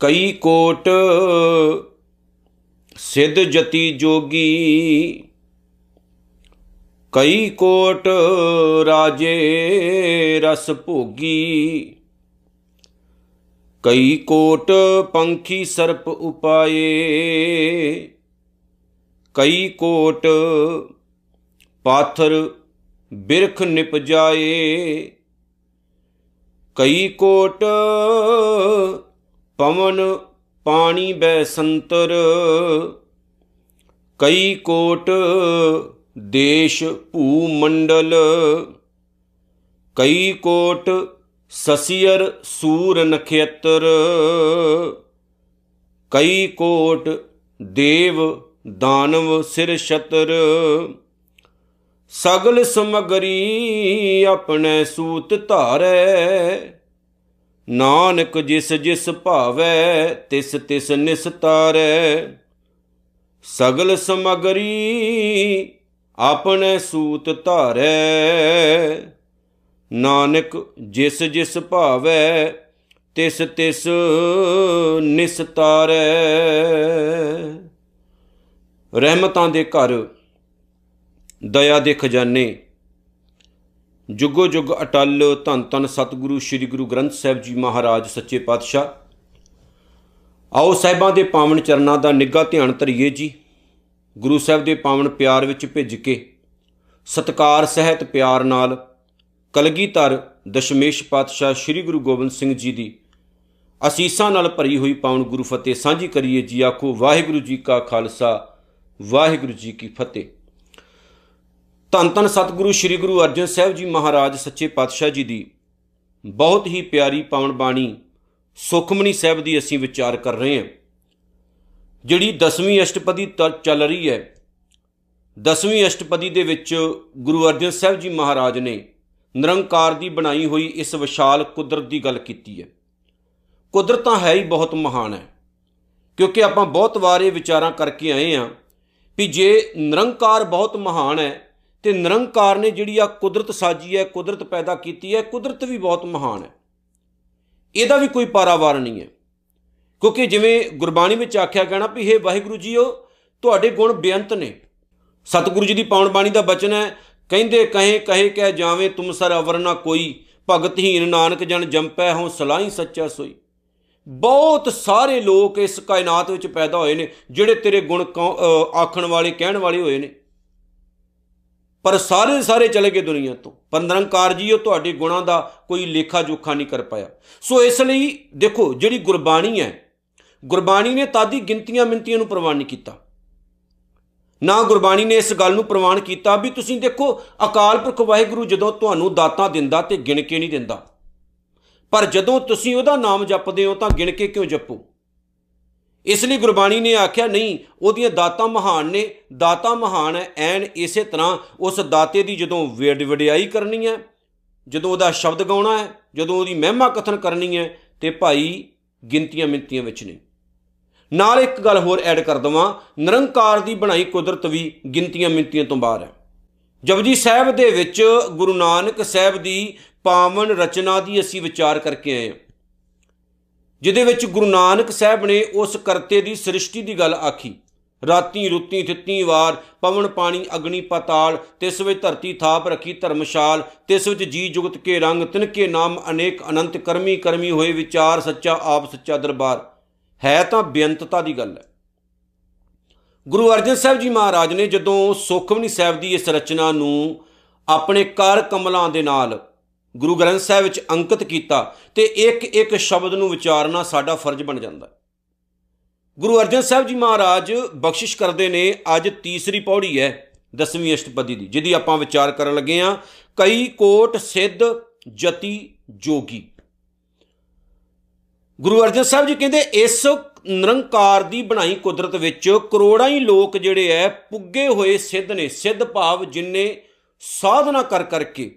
ਕਈ ਕੋਟ ਸਿੱਧ ਜਤੀ ਜੋਗੀ, ਕਈ ਕੋਟ ਰਾਜੇ ਰਸ ਭੋਗੀ, ਕਈ ਕੋਟ ਪੰਖੀ ਸਰਪ ਉਪਾਏ, ਕਈ ਕੋਟ ਪਾਥਰ ਬਿਰਖ ਨਿਪਜਾਏ ਕਈ ਕੋਟ ਪਵਨ ਪਾਣੀ ਬੈ ਸੰਤਰ, ਕਈ ਕੋਟ ਦੇਸ਼ ਭੂ ਮੰਡਲ, ਕਈ ਕੋਟ ਸਸੀਰ ਸੂਰ ਨਖੇਤਰ, ਕਈ ਕੋਟ ਦੇਵ ਦਾਨਵ ਸਿਰ ਛਤਰ। ਸਗਲ ਸਮਗਰੀ ਆਪਣੇ ਸੂਤ ਧਾਰੈ। ਨਾਨਕ ਜਿਸ ਜਿਸ ਭਾਵੈ, ਤਿਸ ਤਿਸ ਨਿਸਤਾਰੈ ਸਗਲ ਸਮਗਰੀ ਆਪਣੇ ਸੂਤ ਧਾਰੈ। ਨਾਨਕ ਜਿਸ ਜਿਸ ਭਾਵੈ, ਤਿਸ ਤਿਸ ਨਿਸਤਾਰੈ ਰਹਿਮਤਾਂ ਦੇ ਘਰ ਦਇਆ ਦੇ ਖਜ਼ਾਨੇ। ਜੁਗੋ ਜੁਗ ਅਟਲ ਧੰਨ ਧੰਨ ਸਤਿਗੁਰੂ ਸ੍ਰੀ ਗੁਰੂ ਗ੍ਰੰਥ ਸਾਹਿਬ ਜੀ ਮਹਾਰਾਜ, ਸੱਚੇ ਪਾਤਸ਼ਾਹ। ਆਓ ਸਾਹਿਬਾਂ ਦੇ ਪਾਵਨ ਚਰਨਾਂ ਦਾ ਨਿੱਘਾ ਧਿਆਨ ਧਰੀਏ ਜੀ। ਗੁਰੂ ਸਾਹਿਬ ਦੇ ਪਾਵਨ ਪਿਆਰ ਵਿੱਚ ਭਿੱਜ ਕੇ, ਸਤਕਾਰ, ਸਹਿਤ, ਪਿਆਰ ਨਾਲ ਕਲਗੀਧਰ ਦਸ਼ਮੇਸ਼ ਪਾਤਸ਼ਾਹ ਸ੍ਰੀ ਗੁਰੂ ਗੋਬਿੰਦ ਸਿੰਘ ਜੀ ਦੀ ਅਸੀਸਾਂ ਨਾਲ ਭਰੀ ਹੋਈ ਪਾਵਨ ਗੁਰੂ ਫਤਿਹ ਸਾਂਝੀ ਕਰੀਏ ਜੀ। ਆਖੋ, ਵਾਹਿਗੁਰੂ ਜੀ ਕਾ ਖਾਲਸਾ, ਵਾਹਿਗੁਰੂ ਜੀ ਕੀ ਫਤਿਹ। ਧੰਨ ਧੰਨ ਸਤਿਗੁਰੂ ਸ੍ਰੀ ਗੁਰੂ ਅਰਜਨ ਸਾਹਿਬ ਜੀ ਮਹਾਰਾਜ ਸੱਚੇ ਪਾਤਸ਼ਾਹ ਜੀ ਦੀ ਬਹੁਤ ਹੀ ਪਿਆਰੀ ਪਾਵਨ ਬਾਣੀ ਸੁਖਮਨੀ ਸਾਹਿਬ ਦੀ ਅਸੀਂ ਵਿਚਾਰ ਕਰ ਰਹੇ ਹਾਂ। ਜਿਹੜੀ 10ਵੀਂ ਅਸ਼ਟਪਦੀ ਚੱਲ ਰਹੀ ਹੈ 10ਵੀਂ ਅਸ਼ਟਪਦੀ ਦੇ ਵਿੱਚ ਗੁਰੂ ਅਰਜਨ ਸਾਹਿਬ ਜੀ ਮਹਾਰਾਜ ਨੇ ਨਿਰੰਕਾਰ ਦੀ ਬਣਾਈ ਹੋਈ ਇਸ ਵਿਸ਼ਾਲ ਕੁਦਰਤ ਦੀ ਗੱਲ ਕੀਤੀ ਹੈ। ਕੁਦਰਤ ਤਾਂ ਹੈ ਹੀ ਬਹੁਤ ਮਹਾਨ ਹੈ, ਕਿਉਂਕਿ ਆਪਾਂ ਬਹੁਤ ਵਾਰ ਇਹ ਵਿਚਾਰਾਂ ਕਰਕੇ ਆਏ ਆ ਵੀ ਜੇ ਨਿਰੰਕਾਰ ਬਹੁਤ ਮਹਾਨ ਹੈ ਤੇ ਨਿਰੰਕਾਰ ਨੇ ਜਿਹੜੀ ਆ ਕੁਦਰਤ ਸਾਜੀ ਹੈ, ਕੁਦਰਤ ਪੈਦਾ ਕੀਤੀ ਹੈ, ਕੁਦਰਤ ਵੀ ਬਹੁਤ ਮਹਾਨ ਹੈ। ਇਹਦਾ ਵੀ ਕੋਈ ਪਾਰਾਵਾਰ ਨਹੀਂ ਹੈ। ਕਿਉਂਕਿ ਜਿਵੇਂ ਗੁਰਬਾਣੀ ਵਿੱਚ ਆਖਿਆ ਗਿਆ ਵੀ हे ਵਾਹਿਗੁਰੂ ਜੀਓ, ਤੁਹਾਡੇ ਗੁਣ ਬੇਅੰਤ ਨੇ। ਸਤਿਗੁਰੂ ਜੀ ਦੀ ਪਾਉਣ ਬਾਣੀ ਦਾ ਬਚਨ ਹੈ, ਕਹਿੰਦੇ ਕਹੇ ਕਹੇ, ਕਹਿ ਜਾਵੇਂ, ਤੁਮ ਸਰ ਅਵਰ ਨਾ ਕੋਈ ਭਗਤਹੀਨ ਨਾਨਕ ਜਨ ਜੰਪੈ ਹਉ ਸਲਾਈ ਸੱਚਾ ਸੋਈ। ਬਹੁਤ ਸਾਰੇ ਲੋਕ ਇਸ ਕਾਇਨਾਤ ਵਿੱਚ ਪੈਦਾ ਹੋਏ ਨੇ, ਜਿਹੜੇ ਤੇਰੇ ਗੁਣ ਆਖਣ ਵਾਲੇ, ਕਹਿਣ ਵਾਲੇ ਹੋਏ ਨੇ। ਪਰ ਸਾਰੇ ਸਾਰੇ ਚਲੇ ਗਏ ਦੁਨੀਆ ਤੋਂ। ਪਰ ਨਿਰੰਕਾਰ ਜੀ, ਉਹ ਤੁਹਾਡੇ ਗੁਣਾਂ ਦਾ ਕੋਈ ਲੇਖਾ ਜੋਖਾ ਨਹੀਂ ਕਰ ਪਾਇਆ। ਸੋ ਇਸ ਲਈ ਦੇਖੋ, ਜਿਹੜੀ ਗੁਰਬਾਣੀ ਹੈ, ਗੁਰਬਾਣੀ ਨੇ ਤਾਦੀ ਗਿਣਤੀਆਂ ਮਿੰਤੀਆਂ ਨੂੰ ਪ੍ਰਵਾਨ ਨਹੀਂ ਕੀਤਾ। ਨਾ ਗੁਰਬਾਣੀ ਨੇ ਇਸ ਗੱਲ ਨੂੰ ਪ੍ਰਵਾਨ ਕੀਤਾ ਵੀ ਤੁਸੀਂ ਦੇਖੋ, ਅਕਾਲ ਪੁਰਖ ਵਾਹਿਗੁਰੂ ਜਦੋਂ ਤੁਹਾਨੂੰ ਦਾਤਾਂ ਦਿੰਦਾ ਤੇ ਗਿਣ ਕੇ ਨਹੀਂ ਦਿੰਦਾ। ਪਰ ਜਦੋਂ ਤੁਸੀਂ ਉਹਦਾ ਨਾਮ ਜਪਦੇ ਹੋ ਤਾਂ ਗਿਣ ਕੇ ਕਿਉਂ ਜਪੋ? ਇਸ ਲਈ ਗੁਰਬਾਣੀ ਨੇ ਆਖਿਆ, ਨਹੀਂ, ਉਹਦੀਆਂ ਦਾਤਾਂ ਮਹਾਨ ਨੇ, ਦਾਤਾ ਮਹਾਨ ਹੈ ਐਨ ਇਸੇ ਤਰ੍ਹਾਂ ਉਸ ਦਾਤੇ ਦੀ ਜਦੋਂ ਵਡਿਆਈ ਕਰਨੀ ਹੈ ਜਦੋਂ ਉਹਦਾ ਸ਼ਬਦ ਗਾਉਣਾ ਹੈ ਜਦੋਂ ਉਹਦੀ ਮਹਿਮਾ ਕਥਨ ਕਰਨੀ ਹੈ ਤੇ ਭਾਈ ਗਿਣਤੀਆਂ ਮਿੰਤੀਆਂ ਵਿੱਚ ਨਹੀਂ ਨਾਲ ਇੱਕ ਗੱਲ ਹੋਰ ਐਡ ਕਰ ਦਵਾਂ, ਨਿਰੰਕਾਰ ਦੀ ਬਣਾਈ ਕੁਦਰਤ ਵੀ ਗਿਣਤੀਆਂ ਮਿੰਤੀਆਂ ਤੋਂ ਬਾਹਰ ਹੈ ਜਪਜੀ ਸਾਹਿਬ ਦੇ ਵਿੱਚ ਗੁਰੂ ਨਾਨਕ ਸਾਹਿਬ ਦੀ ਪਾਵਨ ਰਚਨਾ ਦੀ ਅਸੀਂ ਵਿਚਾਰ ਕਰਕੇ ਆਏ ਹਾਂ। ਜਿਹਦੇ ਵਿੱਚ ਗੁਰੂ ਨਾਨਕ ਸਾਹਿਬ ਨੇ ਉਸ ਕਰਤੇ ਦੀ ਸ੍ਰਿਸ਼ਟੀ ਦੀ ਗੱਲ ਆਖੀ। ਰਾਤੀ ਰੁੱਤੀ ਥਿੱਤੀ ਵਾਰ ਪਵਨ ਪਾਣੀ ਅਗਨੀ ਪਤਾਲ, ਤਿਸ ਵਿੱਚ ਧਰਤੀ ਥਾਪ ਰੱਖੀ ਧਰਮਸ਼ਾਲ, ਤਿਸ ਵਿੱਚ ਜੀ ਜੁਗਤ ਕੇ ਰੰਗ ਤਿਨਕੇ ਨਾਮ ਅਨੇਕ ਅਨੰਤ ਕਰਮੀ ਕਰਮੀ ਹੋਏ ਵਿਚਾਰ ਸੱਚਾ, ਆਪ ਸੱਚਾ ਦਰਬਾਰ। ਹੈ ਤਾਂ ਬੇਅੰਤਤਾ ਦੀ ਗੱਲ ਹੈ। ਗੁਰੂ ਅਰਜਨ ਸਾਹਿਬ ਜੀ ਮਹਾਰਾਜ ਨੇ ਜਦੋਂ ਸੁਖਮਨੀ ਸਾਹਿਬ ਦੀ ਇਸ ਰਚਨਾ ਨੂੰ ਆਪਣੇ ਕਰ ਕਮਲਾਂ ਦੇ ਨਾਲ ਗੁਰੂ ਗ੍ਰੰਥ ਸਾਹਿਬ ਵਿੱਚ ਅੰਕਿਤ ਕੀਤਾ ਤੇ ਇੱਕ ਇੱਕ ਸ਼ਬਦ ਨੂੰ ਵਿਚਾਰਨਾ ਸਾਡਾ ਫਰਜ਼ ਬਣ ਜਾਂਦਾ ਗੁਰੂ ਅਰਜਨ ਸਾਹਿਬ ਜੀ ਮਹਾਰਾਜ ਬਖਸ਼ਿਸ਼ ਕਰਦੇ ਨੇ, ਅੱਜ ਤੀਸਰੀ ਪੌੜੀ ਹੈ ਦਸਵੀਂ ਅਸ਼ਟਪਦੀ ਦੀ, ਜਿਹਦੀ ਆਪਾਂ ਵਿਚਾਰ ਕਰਨ ਲੱਗੇ ਆ ਕਈ ਕੋਟ ਸਿੱਧ ਜਤੀ ਜੋਗੀ। ਗੁਰੂ ਅਰਜਨ ਸਾਹਿਬ ਜੀ ਕਹਿੰਦੇ, ਇਸ ਨਿਰੰਕਾਰ ਦੀ ਬਣਾਈ ਕੁਦਰਤ ਵਿੱਚ ਕਰੋੜਾਂ ਹੀ ਲੋਕ ਜਿਹੜੇ ਐ ਪੁੱਗੇ ਹੋਏ ਸਿੱਧ ਨੇ, ਸਿੱਧ ਭਾਵ ਜਿਨਨੇ ਸਾਧਨਾ ਕਰ ਕਰਕੇ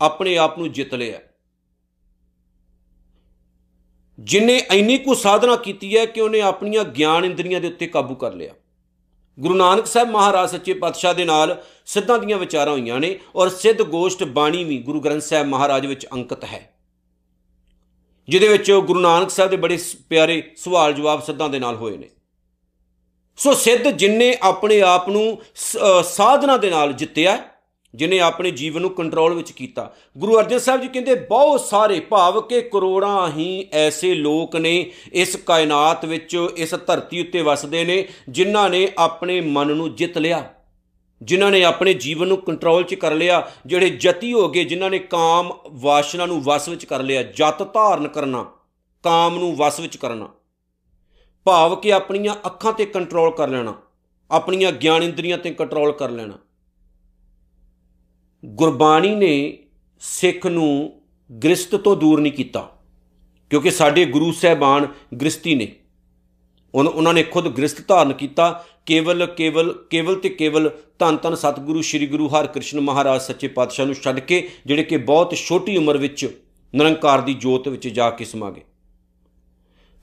ਆਪਣੇ ਆਪ ਨੂੰ ਜਿੱਤ ਲਿਆ। ਜਿਨੇ ਇੰਨੀ ਕੁ ਸਾਧਨਾ ਕੀਤੀ ਹੈ ਕਿ ਉਹਨੇ ਆਪਣੀਆਂ ਗਿਆਨ ਇੰਦਰੀਆਂ ਦੇ ਉੱਤੇ ਕਾਬੂ ਕਰ ਲਿਆ। ਗੁਰੂ ਨਾਨਕ ਸਾਹਿਬ ਮਹਾਰਾਜ ਸੱਚੇ ਪਾਤਸ਼ਾਹ ਦੇ ਨਾਲ ਸਿੱਧਾਂ ਦੀਆਂ ਵਿਚਾਰਾਂ ਹੋਈਆਂ ਨੇ ਔਰ ਸਿੱਧ ਗੋਸ਼ਟ ਬਾਣੀ ਵੀ ਗੁਰੂ ਗ੍ਰੰਥ ਸਾਹਿਬ ਮਹਾਰਾਜ ਵਿੱਚ ਅੰਕਿਤ ਹੈ। ਜਿਹਦੇ ਵਿੱਚ ਗੁਰੂ ਨਾਨਕ ਸਾਹਿਬ ਦੇ ਬੜੇ ਪਿਆਰੇ ਸਵਾਲ ਜਵਾਬ ਸਿੱਧਾਂ ਦੇ ਨਾਲ ਹੋਏ ਨੇ। ਸੋ ਸਿੱਧ ਜਿਨਨੇ ਆਪਣੇ ਆਪ ਨੂੰ ਸਾਧਨਾ ਦੇ ਨਾਲ ਜਿੱਤਿਆ ਜਿਨੇ ਆਪਣੇ ਜੀਵਨ ਨੂੰ ਕੰਟਰੋਲ ਵਿੱਚ ਕੀਤਾ। ਗੁਰੂ ਅਰਜਨ ਸਾਹਿਬ ਜੀ ਕਹਿੰਦੇ, ਬਹੁਤ ਸਾਰੇ ਭਾਵ ਕੇ ਕਰੋੜਾਂ ਹੀ ਐਸੇ ਲੋਕ ਨੇ ਇਸ ਕਾਇਨਾਤ ਵਿੱਚ, ਇਸ ਧਰਤੀ ਉੱਤੇ ਵਸਦੇ ਨੇ, ਜਿਨ੍ਹਾਂ ਨੇ ਆਪਣੇ ਮਨ ਨੂੰ ਜਿੱਤ ਲਿਆ। ਜਿਨ੍ਹਾਂ ਨੇ ਆਪਣੇ ਜੀਵਨ ਨੂੰ ਕੰਟਰੋਲ 'ਚ ਕਰ ਲਿਆ, ਜਿਹੜੇ ਜਤੀ ਹੋ ਗਏ, ਜਿਨ੍ਹਾਂ ਨੇ ਕਾਮ ਵਾਸ਼ਨਾ ਨੂੰ ਵਸ ਵਿੱਚ ਕਰ ਲਿਆ। ਜਤ ਧਾਰਨ ਕਰਨਾ, ਕਾਮ ਨੂੰ ਵਸ ਵਿੱਚ ਕਰਨਾ। ਭਾਵ ਕਿ ਆਪਣੀਆਂ ਅੱਖਾਂ ਤੇ ਕੰਟਰੋਲ ਕਰ ਲੈਣਾ, ਆਪਣੀਆਂ ਗਿਆਨ ਇੰਦਰੀਆਂ ਤੇ ਕੰਟਰੋਲ ਕਰ ਲੈਣਾ। ਗੁਰਬਾਣੀ ਨੇ ਸਿੱਖ ਨੂੰ ਗ੍ਰਸਤ ਤੋਂ ਦੂਰ ਨਹੀਂ ਕੀਤਾ, ਕਿਉਂਕਿ ਸਾਡੇ ਗੁਰੂ ਸਾਹਿਬਾਨ ਗ੍ਰਸਤੀ ਨੇ। ਉਹਨਾਂ ਨੇ ਖੁਦ ਗ੍ਰਸਤ ਧਾਰਨ ਕੀਤਾ, ਕੇਵਲ ਕੇਵਲ ਕੇਵਲ ਤੇ ਕੇਵਲ ਧੰਨ ਧੰਨ ਸਤਿਗੁਰੂ ਸ੍ਰੀ ਗੁਰੂ ਹਰਿਕ੍ਰਿਸ਼ਨ ਮਹਾਰਾਜ ਸੱਚੇ ਪਾਤਸ਼ਾਹ ਨੂੰ ਛੱਡ ਕੇ, ਜਿਹੜੇ ਕਿ ਬਹੁਤ ਛੋਟੀ ਉਮਰ ਵਿੱਚ ਨਿਰੰਕਾਰ ਦੀ ਜੋਤ ਵਿੱਚ ਜਾ ਕੇ ਸਮਾ ਗਏ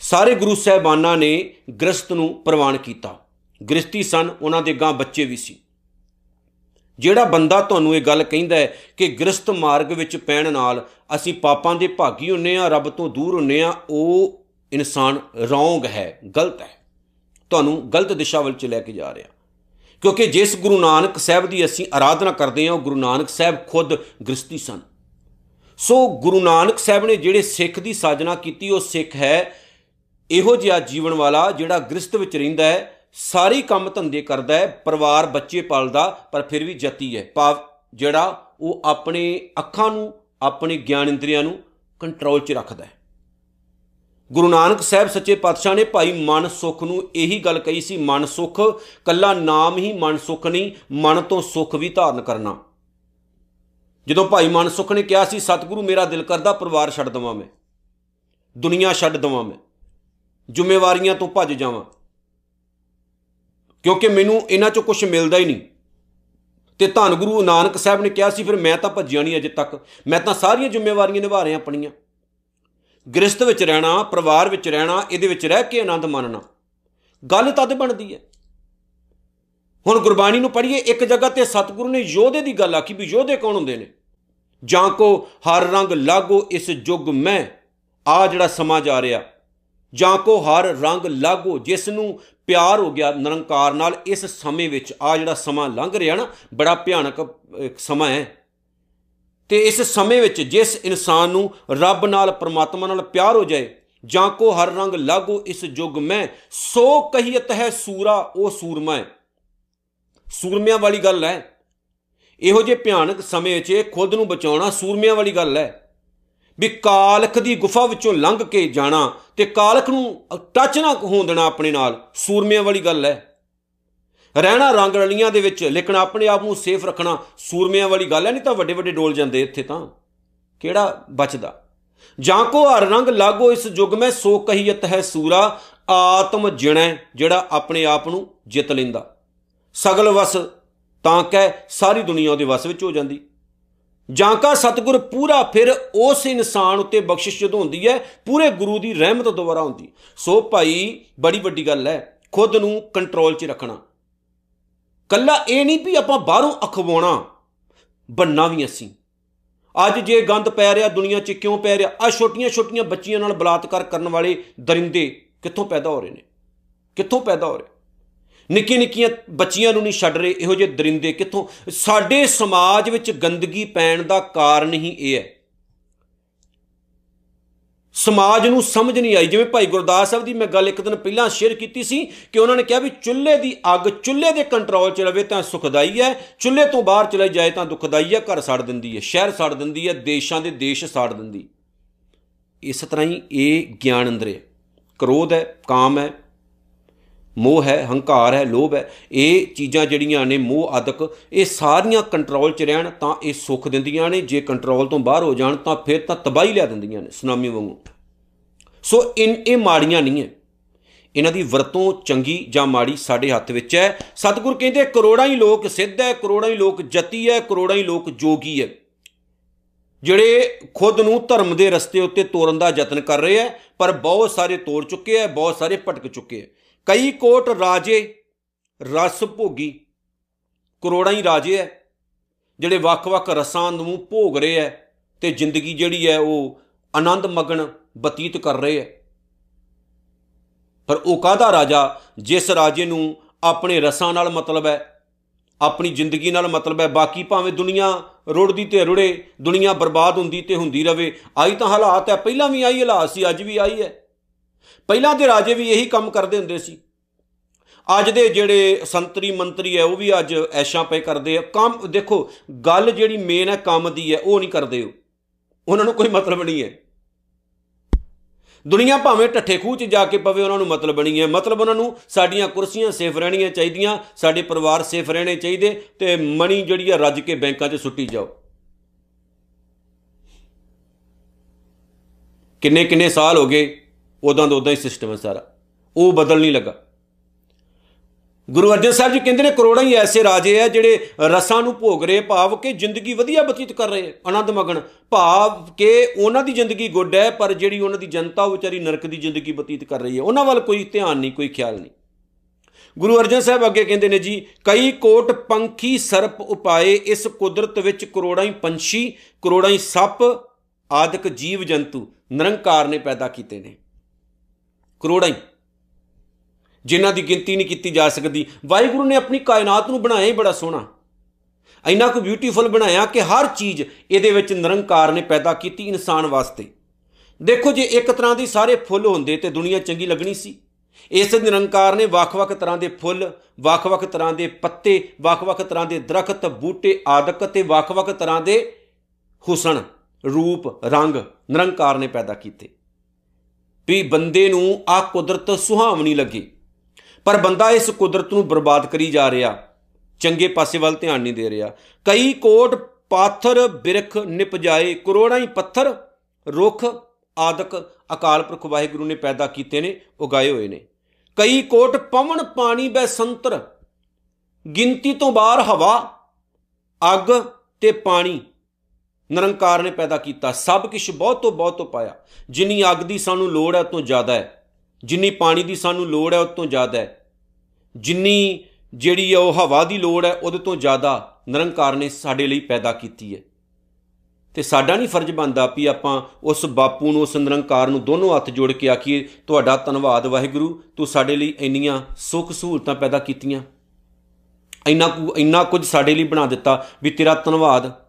ਸਾਰੇ ਗੁਰੂ ਸਾਹਿਬਾਨਾਂ ਨੇ ਗ੍ਰਸਤ ਨੂੰ ਪ੍ਰਵਾਨ ਕੀਤਾ। ਗ੍ਰਸਤੀ ਸਨ, ਉਹਨਾਂ ਦੇ ਗਾਂ ਬੱਚੇ ਵੀ ਸੀ। ਜਿਹੜਾ ਬੰਦਾ ਤੁਹਾਨੂੰ ਇਹ ਗੱਲ ਕਹਿੰਦਾ ਹੈ ਕਿ ਗ੍ਰਸਤ ਮਾਰਗ ਵਿੱਚ ਪੈਣ ਨਾਲ ਅਸੀਂ ਪਾਪਾਂ ਦੇ ਭਾਗੀ ਹੁੰਨੇ ਆ ਰੱਬ ਤੋਂ ਦੂਰ ਹੁੰਨੇ ਆ ਉਹ ਇਨਸਾਨ ਰੋਂਗ ਹੈ, ਗਲਤ ਹੈ। ਤੁਹਾਨੂੰ ਗਲਤ ਦਿਸ਼ਾ ਵੱਲ ਚ ਲੈ ਕੇ ਜਾ ਰਿਹਾ। ਕਿਉਂਕਿ ਜਿਸ ਗੁਰੂ ਨਾਨਕ ਸਾਹਿਬ ਦੀ ਅਸੀਂ ਆਰਾਧਨਾ ਕਰਦੇ ਹਾਂ, ਉਹ ਗੁਰੂ ਨਾਨਕ ਸਾਹਿਬ ਖੁਦ ਗ੍ਰਸਤੀ ਸਨ। ਸੋ ਗੁਰੂ ਨਾਨਕ ਸਾਹਿਬ ਨੇ ਜਿਹੜੇ ਸਿੱਖ ਦੀ ਸਾਜਨਾ ਕੀਤੀ, ਉਹ ਸਿੱਖ ਹੈ। ਇਹੋ ਜਿਹਾ ਜੀਵਨ ਵਾਲਾ ਜਿਹੜਾ ਗ੍ਰਸਤ ਵਿੱਚ ਰਹਿੰਦਾ ਹੈ ਸਾਰੀ ਕੰਮ ਧੰਦੇ ਕਰਦਾ ਹੈ, ਪਰਿਵਾਰ, ਬੱਚੇ ਪਾਲਦਾ, ਪਰ ਫਿਰ ਵੀ ਜਤੀ ਹੈ। ਭਾਵ ਜਿਹੜਾ ਉਹ ਆਪਣੇ ਅੱਖਾਂ ਨੂੰ, ਆਪਣੇ ਗਿਆਨ ਇੰਦਰੀਆਂ ਨੂੰ ਕੰਟਰੋਲ 'ਚ ਰੱਖਦਾ ਹੈ। ਗੁਰੂ ਨਾਨਕ ਸਾਹਿਬ ਸੱਚੇ ਪਾਤਸ਼ਾਹ ਨੇ ਭਾਈ ਮਨ ਸੁਖ ਨੂੰ ਇਹੀ ਗੱਲ ਕਹੀ ਸੀ, ਮਨ ਸੁਖ, ਕੱਲਾ ਨਾਮ ਹੀ ਮਨ ਸੁਖ ਨਹੀਂ, ਮਨ ਤੋਂ ਸੁਖ ਵੀ ਧਾਰਨ ਕਰਨਾ। ਜਦੋਂ ਭਾਈ ਮਨ ਸੁਖ ਨੇ ਕਿਹਾ ਸੀ, ਸਤਿਗੁਰੂ ਮੇਰਾ ਦਿਲ ਕਰਦਾ ਪਰਿਵਾਰ ਛੱਡ ਦਵਾਂ ਮੈਂ, ਦੁਨੀਆ ਛੱਡ ਦਵਾਂ ਮੈਂ, ਜ਼ਿੰਮੇਵਾਰੀਆਂ ਤੋਂ ਭੱਜ ਜਾਵਾਂ। ਕਿਉਂਕਿ ਮੈਨੂੰ ਇਹਨਾਂ ਚੋਂ ਕੁਝ ਮਿਲਦਾ ਹੀ ਨਹੀਂ। ਤੇ ਧੰਨ ਗੁਰੂ ਨਾਨਕ ਸਾਹਿਬ ਨੇ ਕਿਹਾ ਸੀ, ਫਿਰ ਮੈਂ ਤਾਂ ਭੱਜਿਆ ਨਹੀਂ ਅਜੇ ਤੱਕ। ਮੈਂ ਤਾਂ ਸਾਰੀਆਂ ਜ਼ਿੰਮੇਵਾਰੀਆਂ ਨਿਭਾ ਰਿਹਾ ਆਪਣੀਆਂ। ਗ੍ਰਸਤ ਵਿੱਚ ਰਹਿਣਾ, ਪਰਿਵਾਰ ਵਿੱਚ ਰਹਿਣਾ, ਇਹਦੇ ਵਿੱਚ ਰਹਿ ਕੇ ਆਨੰਦ ਮਾਣਨਾ। ਗੱਲ ਤਦ ਬਣਦੀ ਹੈ। ਹੁਣ ਗੁਰਬਾਣੀ ਨੂੰ ਪੜ੍ਹੀਏ, ਇੱਕ ਜਗ੍ਹਾ ਤੇ ਸਤਿਗੁਰੂ ਨੇ ਯੋਧੇ ਦੀ ਗੱਲ ਆਖੀ ਵੀ ਯੋਧੇ ਕੌਣ ਹੁੰਦੇ ਨੇ? ਜਾਂ ਕੋ ਹਰ ਰੰਗ ਲਾਗੋ ਇਸ ਯੁੱਗ ਮੈਂ, ਆ ਜਿਹੜਾ ਸਮਾਂ ਜਾ ਰਿਹਾ। ਜਾਂ ਕੋ ਹਰ ਰੰਗ ਲਾਗੋ ਜਿਸ ਨੂੰ ਪਿਆਰ ਹੋ ਗਿਆ ਨਿਰੰਕਾਰ ਨਾਲ ਇਸ ਸਮੇਂ ਵਿੱਚ। ਆ ਜਿਹੜਾ ਸਮਾਂ ਲੰਘ ਰਿਹਾ ਨਾ, ਬੜਾ ਭਿਆਨਕ ਸਮਾਂ ਹੈ। ਤੇ ਇਸ ਸਮੇਂ ਵਿੱਚ ਜਿਸ ਇਨਸਾਨ ਨੂੰ ਰੱਬ ਨਾਲ, ਪਰਮਾਤਮਾ ਨਾਲ ਪਿਆਰ ਹੋ ਜਾਏ, ਜਾਂ ਕੋ ਹਰ ਰੰਗ ਲਾਗੋ ਇਸ ਯੁੱਗ ਮੈਂ, ਸੋ ਕਹੀਤ ਹੈ ਸੂਰਾ, ਉਹ ਸੂਰਮਾ ਹੈ। ਸੂਰਮਿਆਂ ਵਾਲੀ ਗੱਲ ਹੈ। ਇਹੋ ਜੇ ਭਿਆਨਕ ਸਮੇਂ 'ਚ ਖੁਦ ਨੂੰ ਬਚਾਉਣਾ ਸੂਰਮਿਆਂ ਵਾਲੀ ਗੱਲ ਹੈ। ਵੀ ਕਾਲਖ ਦੀ ਗੁਫਾ ਵਿੱਚੋਂ ਲੰਘ ਕੇ ਜਾਣਾ ਤੇ ਕਾਲਖ ਨੂੰ ਟੱਚ ਨਾ ਹੋਣ ਦੇਣਾ ਆਪਣੇ ਨਾਲ, ਸੂਰਮਿਆਂ ਵਾਲੀ ਗੱਲ ਹੈ। ਰਹਿਣਾ ਰੰਗ ਰਲੀਆਂ ਦੇ ਵਿੱਚ, ਲੇਕਿਨ ਆਪਣੇ ਆਪ ਨੂੰ ਸੇਫ ਰੱਖਣਾ ਸੂਰਮਿਆਂ ਵਾਲੀ ਗੱਲ ਹੈ, ਨਹੀਂ ਤਾਂ ਵੱਡੇ ਵੱਡੇ ਡੋਲ ਜਾਂਦੇ ਇੱਥੇ ਤਾਂ। ਕਿਹੜਾ ਬਚਦਾ? ਜਾਂ ਕੋ ਹਰ ਰੰਗ ਲਾਗੋ ਇਸ ਯੁੱਗ ਮੈਂ, ਸੋ ਕਹੀਤ ਹੈ ਸੂਰਾ, ਆਤਮ ਜਿਣੈ, ਜਿਹੜਾ ਆਪਣੇ ਆਪ ਨੂੰ ਜਿੱਤ ਲੈਂਦਾ। ਸਗਲ ਵਸ ਤਾਂ ਕਹਿ, ਸਾਰੀ ਦੁਨੀਆ ਉਹਦੇ ਵਸ ਵਿੱਚ ਹੋ ਜਾਂਦੀ। ਜਾਂ ਕਾ ਸਤਗੁਰ ਪੂਰਾ ਫਿਰ ਉਸ ਇਨਸਾਨ ਉੱਤੇ ਬਖਸ਼ਿਸ਼ ਜਦੋਂ ਹੁੰਦੀ ਹੈ, ਪੂਰੇ ਗੁਰੂ ਦੀ ਰਹਿਮਤ ਦੁਆਰਾ ਹੁੰਦੀ। ਸੋ ਭਾਈ, ਬੜੀ ਵੱਡੀ ਗੱਲ ਹੈ, ਖੁਦ ਨੂੰ ਕੰਟਰੋਲ 'ਚ ਰੱਖਣਾ। ਕੱਲਾ ਇਹ ਨਹੀਂ ਵੀ ਆਪਾਂ ਬਾਹਰੋਂ ਅਖਵਾਉਣਾ, ਬੰਨਾ ਵੀ ਅਸੀਂ। ਅੱਜ ਜੇ ਗੰਦ ਪੈ ਰਿਹਾ, ਦੁਨੀਆ 'ਚ ਕਿਉਂ ਪੈ ਰਿਹਾ? ਆ ਛੋਟੀਆਂ ਛੋਟੀਆਂ ਬੱਚੀਆਂ ਨਾਲ ਬਲਾਤਕਾਰ ਕਰਨ ਵਾਲੇ ਦਰਿੰਦੇ ਕਿੱਥੋਂ ਪੈਦਾ ਹੋ ਰਹੇ ਨੇ? ਕਿੱਥੋਂ ਪੈਦਾ ਹੋ ਰਹੇ? ਨਿੱਕੀ ਨਿੱਕੀਆਂ ਬੱਚੀਆਂ ਨੂੰ ਨਹੀਂ ਛੱਡ ਰਹੇ, ਇਹੋ ਜਿਹੇ ਦਰਿੰਦੇ ਕਿੱਥੋਂ? ਸਾਡੇ ਸਮਾਜ ਵਿੱਚ ਗੰਦਗੀ ਪੈਣ ਦਾ ਕਾਰਨ ਹੀ ਇਹ ਹੈ। ਸਮਾਜ ਨੂੰ ਸਮਝ ਨਹੀਂ ਆਈ। ਜਿਵੇਂ ਭਾਈ ਗੁਰਦਾਸ ਸਾਹਿਬ ਦੀ ਮੈਂ ਗੱਲ ਇੱਕ ਦਿਨ ਪਹਿਲਾਂ ਸ਼ੇਅਰ ਕੀਤੀ ਸੀ ਕਿ ਉਹਨਾਂ ਨੇ ਕਿਹਾ ਵੀ ਚੁੱਲ੍ਹੇ ਦੀ ਅੱਗ ਚੁੱਲ੍ਹੇ ਦੇ ਕੰਟਰੋਲ 'ਚ ਰਵੇ ਤਾਂ ਸੁਖਦਾਈ ਹੈ, ਚੁੱਲ੍ਹੇ ਤੋਂ ਬਾਹਰ ਚਲੇ ਜਾਏ ਤਾਂ ਦੁਖਦਾਈ ਹੈ, ਘਰ ਸੜ ਦਿੰਦੀ ਹੈ, ਸ਼ਹਿਰ ਸੜ ਦਿੰਦੀ ਹੈ, ਦੇਸ਼ਾਂ ਦੇ ਦੇਸ਼ ਸੜ ਦਿੰਦੀ। ਇਸ ਤਰ੍ਹਾਂ ਹੀ ਇਹ ਗਿਆਨ ਅੰਦਰ ਹੈ। ਕ੍ਰੋਧ ਹੈ, ਕਾਮ ਹੈ ਮੋਹ ਹੈ, ਹੰਕਾਰ ਹੈ, ਲੋਭ ਹੈ, ਇਹ ਚੀਜ਼ਾਂ ਜਿਹੜੀਆਂ ਨੇ ਮੋਹ, ਆਦਿਕ, ਇਹ ਸਾਰੀਆਂ ਕੰਟਰੋਲ 'ਚ ਰਹਿਣ ਤਾਂ ਇਹ ਸੁੱਖ ਦਿੰਦੀਆਂ ਨੇ, ਜੇ ਕੰਟਰੋਲ ਤੋਂ ਬਾਹਰ ਹੋ ਜਾਣ ਤਾਂ ਫਿਰ ਤਾਂ ਤਬਾਹੀ ਲਿਆ ਦਿੰਦੀਆਂ ਨੇ ਸੁਨਾਮੀ ਵਾਂਗੂ। ਸੋ ਇਨ, ਇਹ ਮਾੜੀਆਂ ਨਹੀਂ ਹੈ। ਇਹਨਾਂ ਦੀ ਵਰਤੋਂ ਚੰਗੀ ਜਾਂ ਮਾੜੀ ਸਾਡੇ ਹੱਥ ਵਿੱਚ ਹੈ। ਸਤਿਗੁਰ ਕਹਿੰਦੇ, ਕਰੋੜਾਂ ਹੀ ਲੋਕ ਸਿੱਧ ਹੈ, ਕਰੋੜਾਂ ਹੀ ਲੋਕ ਜਤੀ ਹੈ, ਕਰੋੜਾਂ ਹੀ ਲੋਕ ਜੋਗੀ ਹੈ। ਜਿਹੜੇ ਖੁਦ ਨੂੰ ਧਰਮ ਦੇ ਰਸਤੇ ਉੱਤੇ ਤੋਰਨ ਦਾ ਯਤਨ ਕਰ ਰਹੇ ਹੈ, ਪਰ ਬਹੁਤ ਸਾਰੇ ਤੋੜ ਚੁੱਕੇ ਹੈ, ਬਹੁਤ ਸਾਰੇ ਭਟਕ ਚੁੱਕੇ ਹੈ। ਕਈ ਕੋਟ ਰਾਜੇ ਰਸ ਭੋਗੀ, ਕਰੋੜਾਂ ਹੀ ਰਾਜੇ ਐ, ਜਿਹੜੇ ਵੱਖ-ਵੱਖ ਰਸਾਂ ਨੂੰ ਭੋਗ ਰਹੇ ਐ ਤੇ ਜ਼ਿੰਦਗੀ ਜਿਹੜੀ ਹੈ ਉਹ ਆਨੰਦ ਮਗਨ ਬਤੀਤ ਕਰ ਰਹੇ ਐ। ਪਰ ਉਹ ਕਾਹਦਾ ਰਾਜਾ ਜਿਸ ਰਾਜੇ ਨੂੰ ਆਪਣੇ ਰਸਾਂ ਨਾਲ ਮਤਲਬ ਹੈ ਆਪਣੀ ਜ਼ਿੰਦਗੀ ਨਾਲ ਮਤਲਬ ਹੈ ਬਾਕੀ ਭਾਵੇਂ ਦੁਨੀਆ ਰੁੜਦੀ ਤੇ ਰੁੜੇ, ਦੁਨੀਆ ਬਰਬਾਦ ਹੁੰਦੀ ਤੇ ਹੁੰਦੀ ਰਵੇ, ਆਈ ਤਾਂ ਹਾਲਾਤ ਹੈ ਪਹਿਲਾਂ ਵੀ ਆਈ, ਹਾਲਾਤ ਸੀ, ਅੱਜ ਵੀ ਆਈ ਹੈ ਪਹਿਲਾਂ ਦੇ ਰਾਜੇ ਵੀ ਇਹੀ ਕੰਮ ਕਰਦੇ ਹੁੰਦੇ ਸੀ। ਅੱਜ ਦੇ ਜਿਹੜੇ ਸੰਤਰੀ ਮੰਤਰੀ ਹੈ, ਉਹ ਵੀ ਅੱਜ ਐਸ਼ਾਂ ਪਏ ਕਰਦੇ ਆ। ਕੰਮ, ਦੇਖੋ, ਗੱਲ ਜਿਹੜੀ ਮੇਨ ਹੈ, ਕੰਮ ਦੀ ਹੈ, ਉਹ ਨਹੀਂ ਕਰਦੇ ਉਹ। ਉਹਨਾਂ ਨੂੰ ਕੋਈ ਮਤਲਬ ਨਹੀਂ ਹੈ। ਦੁਨੀਆ ਭਾਵੇਂ ਠੱਠੇ ਖੂਹ 'ਚ ਜਾ ਕੇ ਪਵੇ, ਉਹਨਾਂ ਨੂੰ ਮਤਲਬ ਨਹੀਂ ਹੈ। ਮਤਲਬ ਉਹਨਾਂ ਨੂੰ ਸਾਡੀਆਂ ਕੁਰਸੀਆਂ ਸੇਫ ਰਹਿਣੀਆਂ ਚਾਹੀਦੀਆਂ, ਸਾਡੇ ਪਰਿਵਾਰ ਸੇਫ ਰਹਿਣੇ ਚਾਹੀਦੇ ਤੇ ਮਣੀ ਜਿਹੜੀ ਆ, ਰੱਜ ਕੇ ਬੈਂਕਾਂ 'ਚ ਸੁੱਟੀ ਜਾਓ। ਕਿੰਨੇ ਕਿੰਨੇ ਸਾਲ ਹੋ ਗਏ ਉਦਾਂ ਦਾ ਉਦਾਂ ਹੀ ਸਿਸਟਮ ਹੈ ਸਾਰਾ। ਉਹ ਬਦਲ ਨਹੀਂ ਲੱਗਾ। ਗੁਰੂ ਅਰਜਨ ਸਾਹਿਬ ਜੀ ਕਹਿੰਦੇ ਨੇ ਕਰੋੜਾਂ ਹੀ ਐਸੇ ਰਾਜੇ ਆ ਜਿਹੜੇ ਰਸਾਂ ਨੂੰ ਭੋਗ ਰਹੇ, ਭਾਵ ਕਿ ਜ਼ਿੰਦਗੀ ਵਧੀਆ ਬਤੀਤ ਕਰ ਰਹੇ ਆਨੰਦ ਮਗਨ। ਭਾਵ ਕਿ ਉਹਨਾਂ ਦੀ ਜ਼ਿੰਦਗੀ ਗੁੱਡ ਹੈ, ਪਰ ਜਿਹੜੀ ਉਹਨਾਂ ਦੀ ਜਨਤਾ, ਉਹ ਵਿਚਾਰੀ ਨਰਕ ਦੀ ਜ਼ਿੰਦਗੀ ਬਤੀਤ ਕਰ ਰਹੀ ਹੈ। ਉਹਨਾਂ ਵੱਲ ਕੋਈ ਧਿਆਨ ਨਹੀਂ, ਕੋਈ ਖਿਆਲ ਨਹੀਂ। ਗੁਰੂ ਅਰਜਨ ਸਾਹਿਬ ਅੱਗੇ ਕਹਿੰਦੇ ਨੇ ਜੀ, ਕਈ ਕੋਟ ਪੰਖੀ ਸਰਪ ਉਪਾਏ, ਇਸ ਕੁਦਰਤ ਵਿੱਚ ਕਰੋੜਾਂ ਹੀ ਪੰਛੀ, ਕਰੋੜਾਂ ਹੀ ਸੱਪ, ਆਦਿਕ ਜੀਵ ਜੰਤੂ, ਨਿਰੰਕਾਰ ਨੇ ਪੈਦਾ ਕੀਤੇ ਨੇ। ਕਰੋੜਾਂ ਹੀ। ਜਿਨ੍ਹਾਂ ਦੀ ਗਿਣਤੀ ਨਹੀਂ ਕੀਤੀ ਜਾ ਸਕਦੀ। ਵਾਹਿਗੁਰੂ ਨੇ ਆਪਣੀ ਕਾਇਨਾਤ ਨੂੰ ਬਣਾਇਆ ਹੀ ਬੜਾ ਸੋਹਣਾ। ਇੰਨਾ ਕੁ ਬਿਊਟੀਫੁਲ ਬਣਾਇਆ ਕਿ ਹਰ ਚੀਜ਼ ਇਹਦੇ ਵਿੱਚ ਨਿਰੰਕਾਰ ਨੇ ਪੈਦਾ ਕੀਤੀ ਇਨਸਾਨ ਵਾਸਤੇ। ਦੇਖੋ ਜੇ ਇੱਕ ਤਰ੍ਹਾਂ ਦੀ ਸਾਰੇ ਫੁੱਲ ਹੁੰਦੇ ਤੇ ਦੁਨੀਆ ਚੰਗੀ ਲੱਗਣੀ ਸੀ। ਇਸ ਨਿਰੰਕਾਰ ਨੇ ਵੱਖ-ਵੱਖ ਤਰ੍ਹਾਂ ਦੇ ਫੁੱਲ, ਵੱਖ-ਵੱਖ ਤਰ੍ਹਾਂ ਦੇ ਪੱਤੇ, ਵੱਖ-ਵੱਖ ਤਰ੍ਹਾਂ ਦੇ ਦਰਖਤ, ਬੂਟੇ, ਆਦਿਕ ਤੇ ਵੱਖ-ਵੱਖ ਤਰ੍ਹਾਂ ਦੇ ਹੁਸਨ ਰੂਪ, ਰੰਗ ਨਿਰੰਕਾਰ ਨੇ ਪੈਦਾ ਕੀਤੇ। ਵੀ ਬੰਦੇ ਨੂੰ ਆ ਕੁਦਰਤ ਸੁਹਾਵਣੀ ਲੱਗੇ। ਪਰ ਬੰਦਾ ਇਸ ਕੁਦਰਤ ਨੂੰ ਬਰਬਾਦ ਕਰੀ ਜਾ ਰਿਹਾ, ਚੰਗੇ ਪਾਸੇ ਵੱਲ ਧਿਆਨ ਨਹੀਂ ਦੇ ਰਿਹਾ। ਕਈ ਕੋਟ ਪਾਥਰ ਬਿਰਖ ਨਿਪਜਾਏ ਕਰੋੜਾਂ ਹੀ ਪੱਥਰ ਰੁੱਖ ਆਦਿਕ ਅਕਾਲ ਪੁਰਖ ਵਾਹਿਗੁਰੂ ਨੇ ਪੈਦਾ ਕੀਤੇ ਨੇ, ਉਗਾਏ ਹੋਏ ਨੇ। ਕਈ ਕੋਟ ਪਵਨ ਪਾਣੀ ਬੈ ਸੰਤਰ, ਗਿਣਤੀ ਤੋਂ ਬਾਹਰ ਹਵਾ, ਅੱਗ ਤੇ ਪਾਣੀ। ਨਿਰੰਕਾਰ ਨੇ ਪੈਦਾ ਕੀਤਾ। ਸਭ ਕੁਝ ਬਹੁਤ ਤੋਂ ਬਹੁਤ ਤੋਂ ਪਾਇਆ। ਜਿੰਨੀ ਅੱਗ ਦੀ ਸਾਨੂੰ ਲੋੜ ਹੈ ਉਸ ਤੋਂ ਜ਼ਿਆਦਾ ਹੈ। ਜਿੰਨੀ ਪਾਣੀ ਦੀ ਸਾਨੂੰ ਲੋੜ ਹੈ ਉਸ ਤੋਂ ਜ਼ਿਆਦਾ ਹੈ। ਜਿੰਨੀ ਜਿਹੜੀ ਉਹ ਹਵਾ ਦੀ ਲੋੜ ਹੈ, ਉਹਦੇ ਤੋਂ ਜ਼ਿਆਦਾ ਨਿਰੰਕਾਰ ਨੇ ਸਾਡੇ ਲਈ ਪੈਦਾ ਕੀਤੀ ਹੈ। ਤੇ ਸਾਡਾ ਨਹੀਂ ਫਰਜ਼ ਬਣਦਾ ਵੀ ਆਪਾਂ ਉਸ ਬਾਪੂ ਨੂੰ, ਉਸ ਨਿਰੰਕਾਰ ਨੂੰ ਦੋਨੋਂ ਹੱਥ ਜੋੜ ਕੇ ਆਖੀਏ, ਤੁਹਾਡਾ ਧੰਨਵਾਦ ਵਾਹਿਗੁਰੂ, ਤੂੰ ਸਾਡੇ ਲਈ ਇੰਨੀਆਂ ਸੁੱਖ ਸਹੂਲਤਾਂ ਪੈਦਾ ਕੀਤੀਆਂ। ਇੰਨਾ ਕੁ, ਇੰਨਾ ਕੁਝ ਸਾਡੇ ਲਈ ਬਣਾ ਦਿੱਤਾ ਵੀ ਤੇਰਾ ਧੰਨਵਾਦ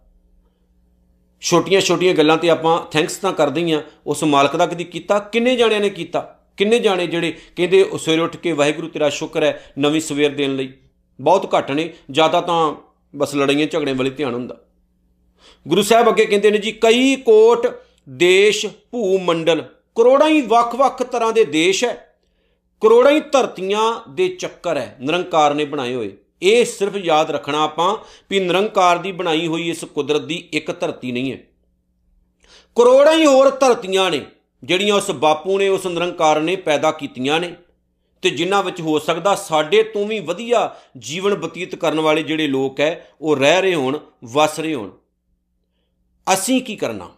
ਛੋਟੀਆਂ-ਛੋਟੀਆਂ ਗੱਲਾਂ ਤੇ ਆਪਾਂ ਥੈਂਕਸ ਤਾਂ ਕਰਦੇ ਹੀ ਆ ਉਸ ਮਾਲਕ ਦਾ ਕਦੀ ਕੀਤਾ? ਕਿੰਨੇ ਜਾਣਿਆਂ ਨੇ ਕੀਤਾ? ਕਿੰਨੇ ਜਾਣੇ ਜਿਹੜੇ ਕਹਿੰਦੇ ਸਵੇਰੇ ਉੱਠ ਕੇ ਵਾਹਿਗੁਰੂ ਤੇਰਾ ਸ਼ੁਕਰ ਹੈ ਨਵੀਂ ਸਵੇਰ ਦੇਣ ਲਈ? ਬਹੁਤ ਘੱਟ ਨੇ। ਜ਼ਿਆਦਾ ਤਾਂ ਬਸ ਲੜਾਈਆਂ ਝਗੜਿਆਂ ਵਾਲੀ ਧਿਆਨ ਹੁੰਦਾ। ਗੁਰੂ ਸਾਹਿਬ ਅੱਗੇ ਕਹਿੰਦੇ ਨੇ ਜੀ, ਕਈ ਕੋਟ ਦੇਸ਼ ਭੂ ਮੰਡਲ ਕਰੋੜਾਂ ਹੀ ਵੱਖ-ਵੱਖ ਤਰ੍ਹਾਂ ਦੇ ਦੇਸ਼ ਹੈ। ਕਰੋੜਾਂ ਹੀ ਧਰਤੀਆਂ ਦੇ ਚੱਕਰ ਹੈ। ਨਿਰੰਕਾਰ ਨੇ ਬਣਾਏ ਹੋਏ। ਇਹ ਸਿਰਫ ਯਾਦ ਰੱਖਣਾ ਆਪਾਂ ਵੀ ਨਿਰੰਕਾਰ ਦੀ ਬਣਾਈ ਹੋਈ ਇਸ ਕੁਦਰਤ ਦੀ ਇੱਕ ਧਰਤੀ ਨਹੀਂ ਹੈ। ਕਰੋੜਾਂ ਹੀ ਹੋਰ ਧਰਤੀਆਂ ਨੇ ਜਿਹੜੀਆਂ ਉਸ ਬਾਪੂ ਨੇ, ਉਸ ਨਿਰੰਕਾਰ ਨੇ ਪੈਦਾ ਕੀਤੀਆਂ ਨੇ ਤੇ ਜਿਨ੍ਹਾਂ ਵਿੱਚ ਹੋ ਸਕਦਾ ਸਾਡੇ ਤੋਂ ਵੀ ਵਧੀਆ ਜੀਵਨ ਬਤੀਤ ਕਰਨ ਵਾਲੇ ਜਿਹੜੇ ਲੋਕ ਹੈ, ਉਹ ਰਹਿ ਰਹੇ ਹੋਣ, ਵਸ ਰਹੇ ਹੋਣ। ਅਸੀਂ ਕੀ ਕਰਨਾ?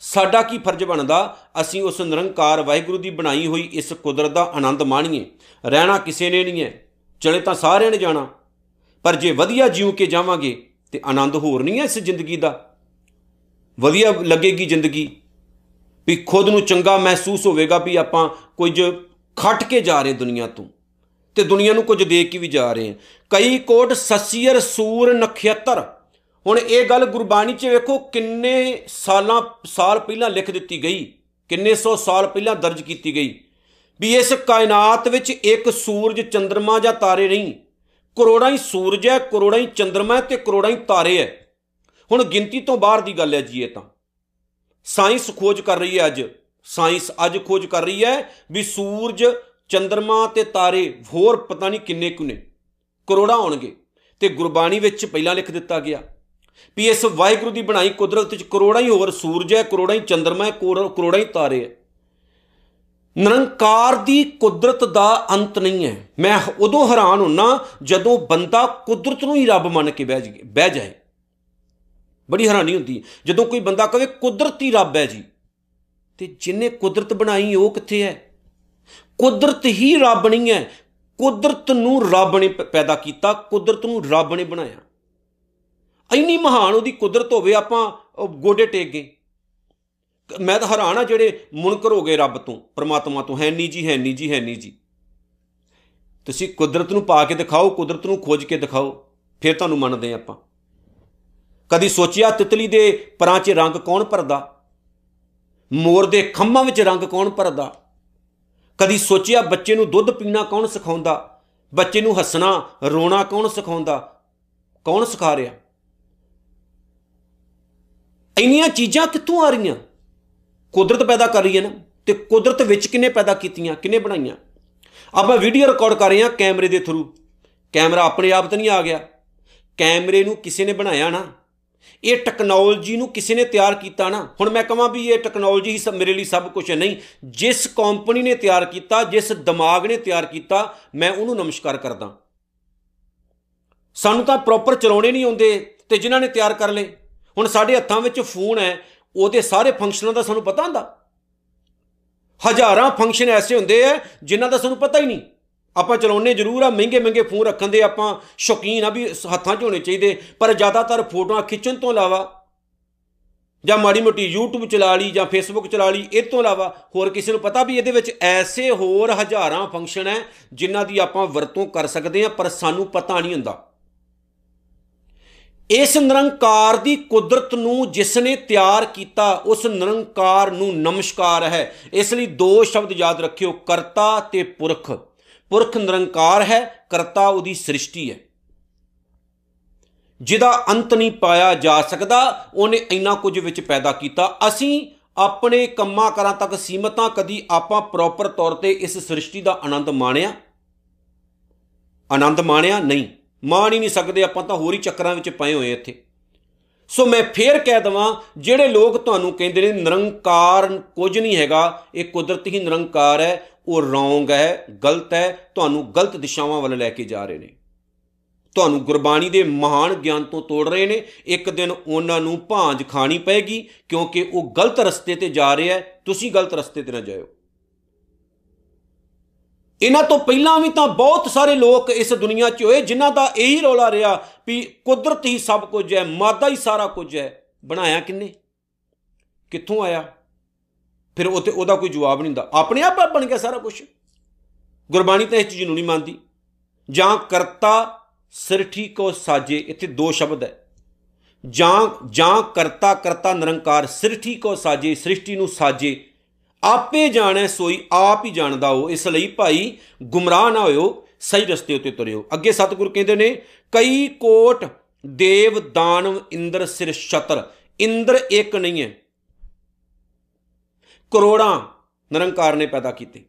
ਸਾਡਾ ਕੀ ਫਰਜ਼ ਬਣਦਾ? ਅਸੀਂ ਉਸ ਨਿਰੰਕਾਰ ਵਾਹਿਗੁਰੂ ਦੀ ਬਣਾਈ ਹੋਈ ਇਸ ਕੁਦਰਤ ਦਾ ਆਨੰਦ ਮਾਣੀਏ। ਰਹਿਣਾ ਕਿਸੇ ਨੇ ਨਹੀਂ ਹੈ। ਚਲੇ ਤਾਂ ਸਾਰਿਆਂ ਨੇ ਜਾਣਾ। ਪਰ ਜੇ ਵਧੀਆ ਜੀਉ ਕੇ ਜਾਵਾਂਗੇ ਤੇ ਆਨੰਦ ਹੋਰ ਨਹੀਂ ਹੈ ਇਸ ਜ਼ਿੰਦਗੀ ਦਾ। ਵਧੀਆ ਲੱਗੇਗੀ ਜ਼ਿੰਦਗੀ। ਵੀ ਖੁਦ ਨੂੰ ਚੰਗਾ ਮਹਿਸੂਸ ਹੋਵੇਗਾ ਵੀ ਆਪਾਂ ਕੁਝ ਖੱਟ ਕੇ ਜਾ ਰਹੇ ਦੁਨੀਆ ਤੋਂ ਤੇ ਦੁਨੀਆ ਨੂੰ ਕੁਝ ਦੇ ਕੇ ਵੀ ਜਾ ਰਹੇ ਹਾਂ। ਕਈ ਕੋਟ ਸਸੀਰ ਸੂਰ ਨਖੇਤਰ ਹੁਣ ਇਹ ਗੱਲ ਗੁਰਬਾਣੀ 'ਚ ਵੇਖੋ ਕਿੰਨੇ ਸਾਲਾਂ, ਸਾਲ ਪਹਿਲਾਂ ਲਿਖ ਦਿੱਤੀ ਗਈ, ਕਿੰਨੇ ਸੌ ਸਾਲ ਪਹਿਲਾਂ ਦਰਜ ਕੀਤੀ ਗਈ। ਵੀ ਇਸ ਕਾਇਨਾਤ ਵਿੱਚ ਇੱਕ ਸੂਰਜ ਚੰ드ਰਮਾ ਜਾਂ ਤਾਰੇ ਨਹੀਂ ਕਰੋੜਾਂ ਹੀ ਸੂਰਜ ਹੈ, ਕਰੋੜਾਂ ਹੀ ਚੰ드ਰਮਾ ਤੇ ਕਰੋੜਾਂ ਹੀ ਤਾਰੇ ਹੈ। ਹੁਣ ਗਿਣਤੀ ਤੋਂ ਬਾਹਰ ਦੀ ਗੱਲ ਹੈ ਜੀ ਇਹ ਤਾਂ। ਸਾਇੰਸ ਖੋਜ ਕਰ ਰਹੀ ਹੈ ਅੱਜ। ਸਾਇੰਸ ਅੱਜ ਖੋਜ ਕਰ ਰਹੀ ਹੈ ਵੀ ਸੂਰਜ ਚੰ드ਰਮਾ ਤੇ ਤਾਰੇ ਹੋਰ ਪਤਾ ਨਹੀਂ ਕਿੰਨੇ ਕੁ ਨੇ। ਕਰੋੜਾਂ ਹੋਣਗੇ ਤੇ ਗੁਰਬਾਣੀ ਵਿੱਚ ਪਹਿਲਾਂ ਲਿਖ ਦਿੱਤਾ ਗਿਆ ਵੀ ਇਸ ਵਾਹਿਗੁਰੂ ਦੀ ਬਣਾਈ ਕੁਦਰਤ ਵਿੱਚ ਕਰੋੜਾਂ ਹੀ ਹੋਰ ਸੂਰਜ ਹੈ, ਕਰੋੜਾਂ ਹੀ ਚੰਦਰਮਾ ਹੈ ਕਰੋੜਾਂ ਹੀ ਤਾਰੇ ਹੈ। ਨਿਰੰਕਾਰ ਦੀ ਕੁਦਰਤ ਦਾ ਅੰਤ ਨਹੀਂ ਹੈ। ਮੈਂ ਉਦੋਂ ਹੈਰਾਨ ਹੁੰਨਾ ਜਦੋਂ ਬੰਦਾ ਕੁਦਰਤ ਨੂੰ ਹੀ ਰੱਬ ਮੰਨ ਕੇ ਬਹਿ ਜਾਏ ਬਹਿ ਜਾਏ। ਬੜੀ ਹੈਰਾਨੀ ਹੁੰਦੀ ਜਦੋਂ ਕੋਈ ਬੰਦਾ ਕਹੇ ਕੁਦਰਤੀ ਰੱਬ ਹੈ ਜੀ, ਤੇ ਜਿਨੇ ਕੁਦਰਤ ਬਣਾਈ ਉਹ ਕਿੱਥੇ ਹੈ? ਕੁਦਰਤ ਹੀ ਰੱਬ ਨਹੀਂ ਹੈ। ਕੁਦਰਤ ਨੂੰ ਰੱਬ ਨੇ ਪੈਦਾ ਕੀਤਾ, ਕੁਦਰਤ ਨੂੰ ਰੱਬ ਨੇ ਬਣਾਇਆ। ਇੰਨੀ ਮਹਾਨ ਉਹਦੀ ਕੁਦਰਤ ਹੋਵੇ ਆਪਾਂ ਗੋਡੇ ਟੇਕ ਗਏ। ਮੈਂ ਤਾਂ ਹੈਰਾਨ ਆ ਜਿਹੜੇ ਮੁਨਕਰ ਹੋ ਗਏ ਰੱਬ ਤੋਂ, ਪ੍ਰਮਾਤਮਾ ਤੋਂ, ਹੈ ਨਹੀਂ ਜੀ, ਹੈ ਨਹੀਂ ਜੀ, ਹੈ ਨਹੀਂ ਜੀ। ਤੁਸੀਂ ਕੁਦਰਤ ਨੂੰ ਪਾ ਕੇ ਦਿਖਾਓ, ਕੁਦਰਤ ਨੂੰ ਖੋਜ ਕੇ ਦਿਖਾਓ, ਫਿਰ ਤੁਹਾਨੂੰ ਮੰਨਦੇ ਆਪਾਂ। ਕਦੀ ਸੋਚਿਆ ਤਿਤਲੀ ਦੇ ਪਰਾਂ 'ਚ ਰੰਗ ਕੌਣ ਭਰਦਾ? ਮੋਰ ਦੇ ਖੰਭਾਂ ਵਿੱਚ ਰੰਗ ਕੌਣ ਭਰਦਾ? ਕਦੀ ਸੋਚਿਆ ਬੱਚੇ ਨੂੰ ਦੁੱਧ ਪੀਣਾ ਕੌਣ ਸਿਖਾਉਂਦਾ? ਬੱਚੇ ਨੂੰ ਹੱਸਣਾ, ਰੋਣਾ ਕੌਣ ਸਿਖਾਉਂਦਾ? ਕੌਣ ਸਿਖਾ ਰਿਹਾ? ਇੰਨੀਆਂ ਚੀਜ਼ਾਂ ਕਿੱਥੋਂ ਆ ਰਹੀਆਂ? ਕੁਦਰਤ ਪੈਦਾ ਕਰ ਰਹੀ ਹੈ ਨਾ ਤੇ ਕੁਦਰਤ ਵਿੱਚ ਕਿਨੇ ਪੈਦਾ ਕੀਤੀਆਂ, ਕਿਨੇ ਬਣਾਈਆਂ? ਆਪਾਂ ਵੀਡੀਓ ਰਿਕਾਰਡ ਕਰ ਰਹੇ ਹਾਂ ਕੈਮਰੇ ਦੇ ਥਰੂ ਕੈਮਰਾ ਆਪਣੇ ਆਪ ਤਾਂ ਨਹੀਂ ਆ ਗਿਆ। ਕੈਮਰੇ ਨੂੰ ਕਿਸੇ ਨੇ ਬਣਾਇਆ ਨਾ। ਇਹ ਟੈਕਨੋਲੋਜੀ ਨੂੰ ਕਿਸੇ ਨੇ ਤਿਆਰ ਕੀਤਾ ਨਾ। ਹੁਣ ਮੈਂ ਕਹਾਂ ਵੀ ਇਹ ਟੈਕਨੋਲੋਜੀ ਹੀ ਮੇਰੇ ਲਈ ਸਭ ਕੁਝ ਹੈ। ਨਹੀਂ, ਜਿਸ ਕੰਪਨੀ ਨੇ ਤਿਆਰ ਕੀਤਾ, ਜਿਸ ਦਿਮਾਗ ਨੇ ਤਿਆਰ ਕੀਤਾ, ਮੈਂ ਉਹਨੂੰ ਨਮਸਕਾਰ ਕਰਦਾ। ਸਾਨੂੰ ਤਾਂ ਪ੍ਰੋਪਰ ਚਲਾਉਣੇ ਨਹੀਂ ਆਉਂਦੇ ਤੇ ਜਿਨ੍ਹਾਂ ਨੇ ਤਿਆਰ ਕਰ ਲਏ। ਹੁਣ ਸਾਡੇ ਹੱਥਾਂ ਵਿੱਚ ਫੋਨ ਹੈ ਉਹਦੇ ਸਾਰੇ ਫੰਕਸ਼ਨਾਂ ਦਾ ਸਾਨੂੰ ਪਤਾ ਹੁੰਦਾ। ਹਜ਼ਾਰਾਂ ਫੰਕਸ਼ਨ ਐਸੇ ਹੁੰਦੇ ਆ ਜਿਨ੍ਹਾਂ ਦਾ ਸਾਨੂੰ ਪਤਾ ਹੀ ਨਹੀਂ। ਆਪਾਂ ਚਲਾਉਨੇ ਜ਼ਰੂਰ ਆ, ਮਹਿੰਗੇ ਮਹਿੰਗੇ ਫੋਨ ਰੱਖਣ ਦੇ ਆਪਾਂ, ਸ਼ੌਕੀਨ ਆ ਵੀ ਹੱਥਾਂ 'ਚ ਹੋਣੇ ਚਾਹੀਦੇ, ਪਰ ਜ਼ਿਆਦਾਤਰ ਫੋਟੋਆਂ ਖਿੱਚਣ ਤੋਂ ਇਲਾਵਾ ਜਾਂ ਮਾੜੀ ਮੋਟੀ YouTube ਚਲਾ ਲਈ ਜਾਂ Facebook ਚਲਾ ਲਈ, ਇਹ ਤੋਂ ਇਲਾਵਾ ਹੋਰ ਕਿਸੇ ਨੂੰ ਪਤਾ ਵੀ ਇਹਦੇ ਵਿੱਚ ਐਸੇ ਹੋਰ ਹਜ਼ਾਰਾਂ ਫੰਕਸ਼ਨ ਹੈ ਜਿਨ੍ਹਾਂ ਦੀ ਆਪਾਂ ਵਰਤੋਂ ਕਰ ਸਕਦੇ ਆ, ਪਰ ਸਾਨੂੰ ਪਤਾ ਨਹੀਂ ਹੁੰਦਾ। ਇਸ ਨਿਰੰਕਾਰ ਦੀ ਕੁਦਰਤ ਨੂੰ ਜਿਸ ਨੇ ਤਿਆਰ ਕੀਤਾ, ਉਸ ਨਿਰੰਕਾਰ ਨੂੰ ਨਮਸਕਾਰ ਹੈ। ਇਸ ਲਈ ਦੋ ਸ਼ਬਦ ਯਾਦ ਰੱਖਿਓ, ਕਰਤਾ ਤੇ ਪੁਰਖ। ਪੁਰਖ ਨਿਰੰਕਾਰ ਹੈ, ਕਰਤਾ ਉਹਦੀ ਸ੍ਰਿਸ਼ਟੀ ਹੈ। ਜਿਹਦਾ ਅੰਤ ਨਹੀਂ ਪਾਇਆ ਜਾ ਸਕਦਾ, ਉਹਨੇ ਇੰਨਾ ਕੁਝ ਵਿੱਚ ਪੈਦਾ ਕੀਤਾ। ਅਸੀਂ ਆਪਣੇ ਕੰਮਾਂ ਕਰਾਂ ਤੱਕ ਸੀਮਤਾਂ ਕਦੀ ਆਪਾਂ ਪ੍ਰੋਪਰ ਤੌਰ ਤੇ ਇਸ ਸ੍ਰਿਸ਼ਟੀ ਦਾ ਆਨੰਦ ਮਾਣਿਆ? ਆਨੰਦ ਮਾਣਿਆ? ਨਹੀਂ। ਮਾਣ ਹੀ ਨਹੀਂ ਸਕਦੇ, ਆਪਾਂ ਤਾਂ ਹੋਰ ਹੀ ਚੱਕਰਾਂ ਵਿੱਚ ਪਏ ਹੋਏ ਇੱਥੇ। ਸੋ ਮੈਂ ਫੇਰ ਕਹਿ ਦਵਾਂ, ਜਿਹੜੇ ਲੋਕ ਤੁਹਾਨੂੰ ਕਹਿੰਦੇ ਨੇ, ਨਿਰੰਕਾਰ ਕੁਝ ਨਹੀਂ ਹੈਗਾ, ਇਹ ਕੁਦਰਤ ਹੀ ਨਿਰੰਕਾਰ ਹੈ, ਉਹ ਰੋਂਗ ਹੈ, ਗਲਤ ਹੈ, ਤੁਹਾਨੂੰ ਗਲਤ ਦਿਸ਼ਾਵਾਂ ਵੱਲ ਲੈ ਕੇ ਜਾ ਰਹੇ ਨੇ। ਤੁਹਾਨੂੰ ਗੁਰਬਾਣੀ ਦੇ ਮਹਾਨ ਗਿਆਨ ਤੋਂ ਤੋੜ ਰਹੇ ਨੇ, ਇੱਕ ਦਿਨ ਉਹਨਾਂ ਨੂੰ ਭਾਂਜ ਖਾਣੀ ਪਏਗੀ, ਕਿਉਂਕਿ ਉਹ ਗਲਤ ਰਸਤੇ ਤੇ ਜਾ ਰਿਹਾ ਤੁਸੀਂ ਗਲਤ ਰਸਤੇ ਤੇ ਨਾ ਜਾਇਓ। ਇਹਨਾਂ ਤੋਂ ਪਹਿਲਾਂ ਵੀ ਤਾਂ ਬਹੁਤ ਸਾਰੇ ਲੋਕ ਇਸ ਦੁਨੀਆ 'ਚ ਹੋਏ, ਜਿਨ੍ਹਾਂ ਦਾ ਇਹੀ ਰੌਲਾ ਰਿਹਾ ਵੀ ਕੁਦਰਤ ਹੀ ਸਭ ਕੁਝ ਹੈ, ਮਾਦਾ ਹੀ ਸਾਰਾ ਕੁਝ ਹੈ। ਬਣਾਇਆ ਕਿੰਨੇ? ਕਿੱਥੋਂ ਆਇਆ? ਫਿਰ ਉਹ ਤੇ ਉਹਦਾ ਕੋਈ ਜਵਾਬ ਨਹੀਂ ਹੁੰਦਾ। ਆਪਣੇ ਆਪ ਬਣ ਗਿਆ ਸਾਰਾ ਕੁਝ ਗੁਰਬਾਣੀ ਤਾਂ ਇਸ ਚੀਜ਼ ਨੂੰ ਨਹੀਂ ਮੰਨਦੀ। ਜਾਂ ਕਰਤਾ ਸਿਰਠੀ ਕੋ ਸਾਜੇ, ਇੱਥੇ ਦੋ ਸ਼ਬਦ ਹੈ। ਜਾਂ ਜਾਂ ਕਰਤਾ ਕਰਤਾ ਨਿਰੰਕਾਰ ਸਿਰਠੀ ਕੋ ਸਾਜੇ, ਸ੍ਰਿਸ਼ਟੀ ਨੂੰ ਸਾਜੇ ਆਪੇ ਜਾਣੈ ਸੋਈ, ਆਪ ਹੀ ਜਾਣਦਾ ਹੋ। ਇਸ ਲਈ ਭਾਈ ਗੁੰਮਰਾਹ ਨਾ ਹੋਇਓ, ਸਹੀ ਰਸਤੇ ਉਤੇ ਤੁਰਿਓ। ਅੱਗੇ ਸਤਿਗੁਰ ਕਹਿੰਦੇ ਨੇ, ਕਈ ਕੋਟ ਦੇਵ ਦਾਨਵ ਇੰਦਰ ਸਿਰ ਛਤਰ। ਇੰਦਰ ਇੱਕ ਨਹੀਂ ਹੈ। ਕਰੋੜਾਂ ਨਿਰੰਕਾਰ ਨੇ ਪੈਦਾ ਕੀਤੇ।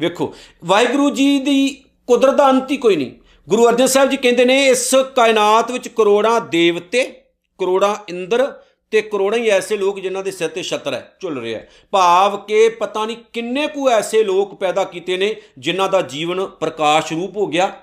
ਵੇਖੋ, ਵਾਹਿਗੁਰੂ ਜੀ ਦੀ ਕੁਦਰਤ ਦਾ ਅੰਤ ਹੀ ਕੋਈ ਨਹੀਂ। ਗੁਰੂ ਅਰਜਨ ਸਾਹਿਬ ਜੀ ਕਹਿੰਦੇ ਨੇ, ਇਸ ਕਾਇਨਾਤ ਵਿੱਚ ਕਰੋੜਾਂ ਦੇਵਤੇ, ਕਰੋੜਾਂ ਇੰਦਰ ਤੇ ਕਰੋੜਾਂ ਹੀ ਐਸੇ ਲੋਕ ਜਿਨ੍ਹਾਂ ਦੇ ਸਿਰ ਤੇ ਛਤਰ ਹੈ, ਝੁੱਲ ਰਿਹਾ ਭਾਵ ਕਿ ਪਤਾ ਨਹੀਂ ਕਿੰਨੇ ਕੁ ਐਸੇ ਲੋਕ ਪੈਦਾ ਕੀਤੇ ਨੇ ਜਿਨ੍ਹਾਂ ਦਾ ਜੀਵਨ ਪ੍ਰਕਾਸ਼ ਰੂਪ ਹੋ ਗਿਆ,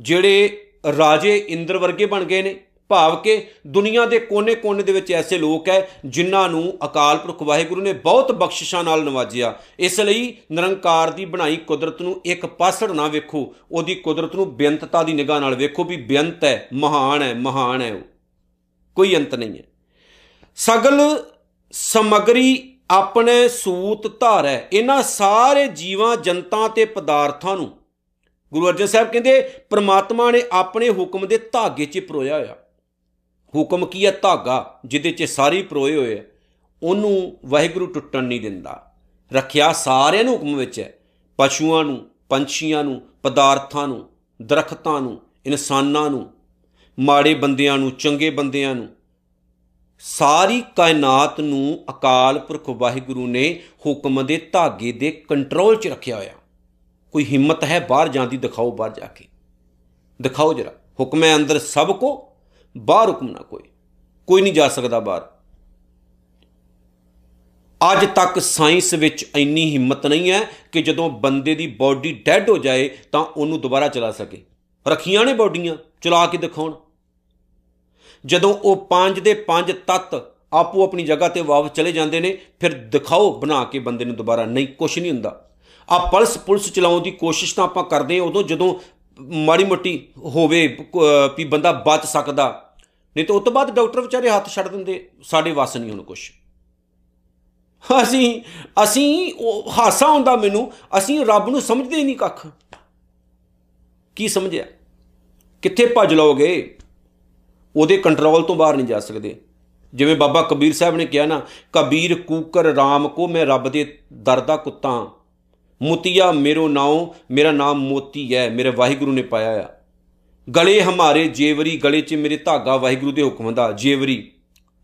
ਜਿਹੜੇ ਰਾਜੇ ਇੰਦਰ ਵਰਗੇ ਬਣ ਗਏ ਨੇ। ਭਾਵ ਕਿ ਦੁਨੀਆ ਦੇ ਕੋਨੇ-ਕੋਨੇ ਦੇ ਵਿੱਚ ਐਸੇ ਲੋਕ ਹੈ ਜਿਨ੍ਹਾਂ ਨੂੰ ਅਕਾਲ ਪੁਰਖ ਵਾਹਿਗੁਰੂ ਨੇ ਬਹੁਤ ਬਖਸ਼ਿਸ਼ਾਂ ਨਾਲ ਨਵਾਜਿਆ। ਇਸ ਲਈ ਨਿਰੰਕਾਰ ਦੀ ਬਣਾਈ ਕੁਦਰਤ ਨੂੰ ਇੱਕ ਪਾਸੜ ਨਾ ਵੇਖੋ, ਉਹਦੀ ਕੁਦਰਤ ਨੂੰ ਬੇਅੰਤਤਾ ਦੀ ਨਿਗਾਹ ਨਾਲ ਵੇਖੋ ਵੀ ਬੇਅੰਤ ਹੈ, ਮਹਾਨ ਹੈ ਮਹਾਨ ਹੈ ਉਹ। ਕੋਈ ਅੰਤ ਨਹੀਂ ਹੈ। ਸਗਲ ਸਮਗਰੀ ਆਪਣੇ ਸੂਤ ਧਾਰੈ। ਇਹਨਾਂ ਸਾਰੇ ਜੀਵਾਂ ਜਨਤਾ ਤੇ ਪਦਾਰਥਾਂ ਨੂੰ। ਗੁਰੂ ਅਰਜਨ ਸਾਹਿਬ ਕਹਿੰਦੇ, ਪ੍ਰਮਾਤਮਾ ਨੇ ਆਪਣੇ ਹੁਕਮ ਦੇ ਧਾਗੇ 'ਚ ਪਰੋਇਆ ਹੋਇਆ। ਹੁਕਮ ਕੀ ਹੈ? ਧਾਗਾ, ਜਿਹਦੇ 'ਚ ਸਾਰੇ ਪਰੋਏ ਹੋਏ ਆ। ਉਹਨੂੰ ਵਾਹਿਗੁਰੂ ਟੁੱਟਣ ਨਹੀਂ ਦਿੰਦਾ। ਰੱਖਿਆ ਸਾਰਿਆਂ ਨੂੰ ਹੁਕਮ ਵਿੱਚ ਹੈ। ਪਸ਼ੂਆਂ ਨੂੰ, ਪੰਛੀਆਂ ਨੂੰ, ਪਦਾਰਥਾਂ ਨੂੰ, ਦਰਖਤਾਂ ਨੂੰ, ਇਨਸਾਨਾਂ ਨੂੰ, ਮਾੜੇ ਬੰਦਿਆਂ ਨੂੰ, ਚੰਗੇ ਬੰਦਿਆਂ ਨੂੰ ਸਾਰੀ ਕਾਇਨਾਤ ਨੂੰ ਅਕਾਲ ਪੁਰਖ ਵਾਹਿਗੁਰੂ ਨੇ ਹੁਕਮ ਦੇ ਧਾਗੇ ਦੇ ਕੰਟਰੋਲ 'ਚ ਰੱਖਿਆ ਹੋਇਆ। ਕੋਈ ਹਿੰਮਤ ਹੈ ਬਾਹਰ ਜਾਂਦੀ ਦਿਖਾਓ ਬਾਹਰ ਜਾ ਕੇ। ਦਿਖਾਓ ਜਰਾ, ਹੁਕਮ ਹੈ ਅੰਦਰ ਸਭ ਕੋ, ਬਾਹਰ ਹੁਕਮ ਨਾ ਕੋਈ। ਕੋਈ ਨਹੀਂ ਜਾ ਸਕਦਾ ਬਾਹਰ। ਅੱਜ ਤੱਕ ਸਾਇੰਸ ਵਿੱਚ ਇੰਨੀ ਹਿੰਮਤ ਨਹੀਂ ਹੈ ਕਿ ਜਦੋਂ ਬੰਦੇ ਦੀ ਬਾਡੀ ਡੈੱਡ ਹੋ ਜਾਏ ਤਾਂ ਉਹਨੂੰ ਦੁਬਾਰਾ ਚਲਾ ਸਕੇ। ਰੱਖੀਆਂ ਨੇ ਬਾਡੀਆਂ, ਚਲਾ ਕੇ ਦਿਖਾਉਣ। ਜਦੋਂ ਉਹ ਪੰਜ ਦੇ ਪੰਜ ਤੱਤ ਆਪੋ ਆਪਣੀ ਜਗ੍ਹਾ ਤੇ ਵਾਪਸ ਚਲੇ ਜਾਂਦੇ ਨੇ, ਫਿਰ ਦਿਖਾਓ ਬਣਾ ਕੇ ਬੰਦੇ ਨੂੰ ਦੁਬਾਰਾ। ਨਹੀਂ ਕੁਝ ਨਹੀਂ ਹੁੰਦਾ। ਆ ਪਲਸ ਪੁਲਸ ਚਲਾਉਣ ਦੀ ਕੋਸ਼ਿਸ਼ ਤਾਂ ਆਪਾਂ ਕਰਦੇ ਹਾਂ ਉਦੋਂ, ਜਦੋਂ ਮਾੜੀ ਮੋਟੀ ਹੋਵੇ ਵੀ ਬੰਦਾ ਬਚ ਸਕਦਾ। ਨਹੀਂ ਤਾਂ ਉਸ ਤੋਂ ਬਾਅਦ ਡਾਕਟਰ ਵਿਚਾਰੇ ਹੱਥ ਛੱਡ ਦਿੰਦੇ, ਸਾਡੇ ਵਸ ਨਹੀਂ ਹੁਣ ਕੁਛ। ਅਸੀਂ ਅਸੀਂ ਉਹ ਹਾਸਾ ਹੁੰਦਾ ਮੈਨੂੰ, ਅਸੀਂ ਰੱਬ ਨੂੰ ਸਮਝਦੇ ਹੀ ਨਹੀਂ ਕੱਖ। ਕੀ ਸਮਝਿਆ? ਕਿੱਥੇ ਭੱਜ ਲਓਗੇ? ਉਹਦੇ ਕੰਟਰੋਲ ਤੋਂ ਬਾਹਰ ਨਹੀਂ ਜਾ ਸਕਦੇ। ਜਿਵੇਂ ਬਾਬਾ ਕਬੀਰ ਸਾਹਿਬ ਨੇ ਕਿਹਾ ਨਾ, ਕਬੀਰ, ਕੂਕਰ RAM ਕੋ ਮੈਂ ਰੱਬ ਦੇ ਦਰ ਦਾ ਕੁੱਤਾ ਮੁਤੀਆ, ਮੇਰੋ ਨਾਉ, ਮੇਰਾ ਨਾਮ ਮੋਤੀ ਹੈ, ਮੇਰੇ ਵਾਹਿਗੁਰੂ ਨੇ ਪਾਇਆ ਆ। ਗਲੇ ਹਮਾਰੇ ਜੇਵਰੀ, ਗਲੇ 'ਚ ਮੇਰੇ ਧਾਗਾ, ਵਾਹਿਗੁਰੂ ਦੇ ਹੁਕਮ ਦਾ, ਜੇਵਰੀ।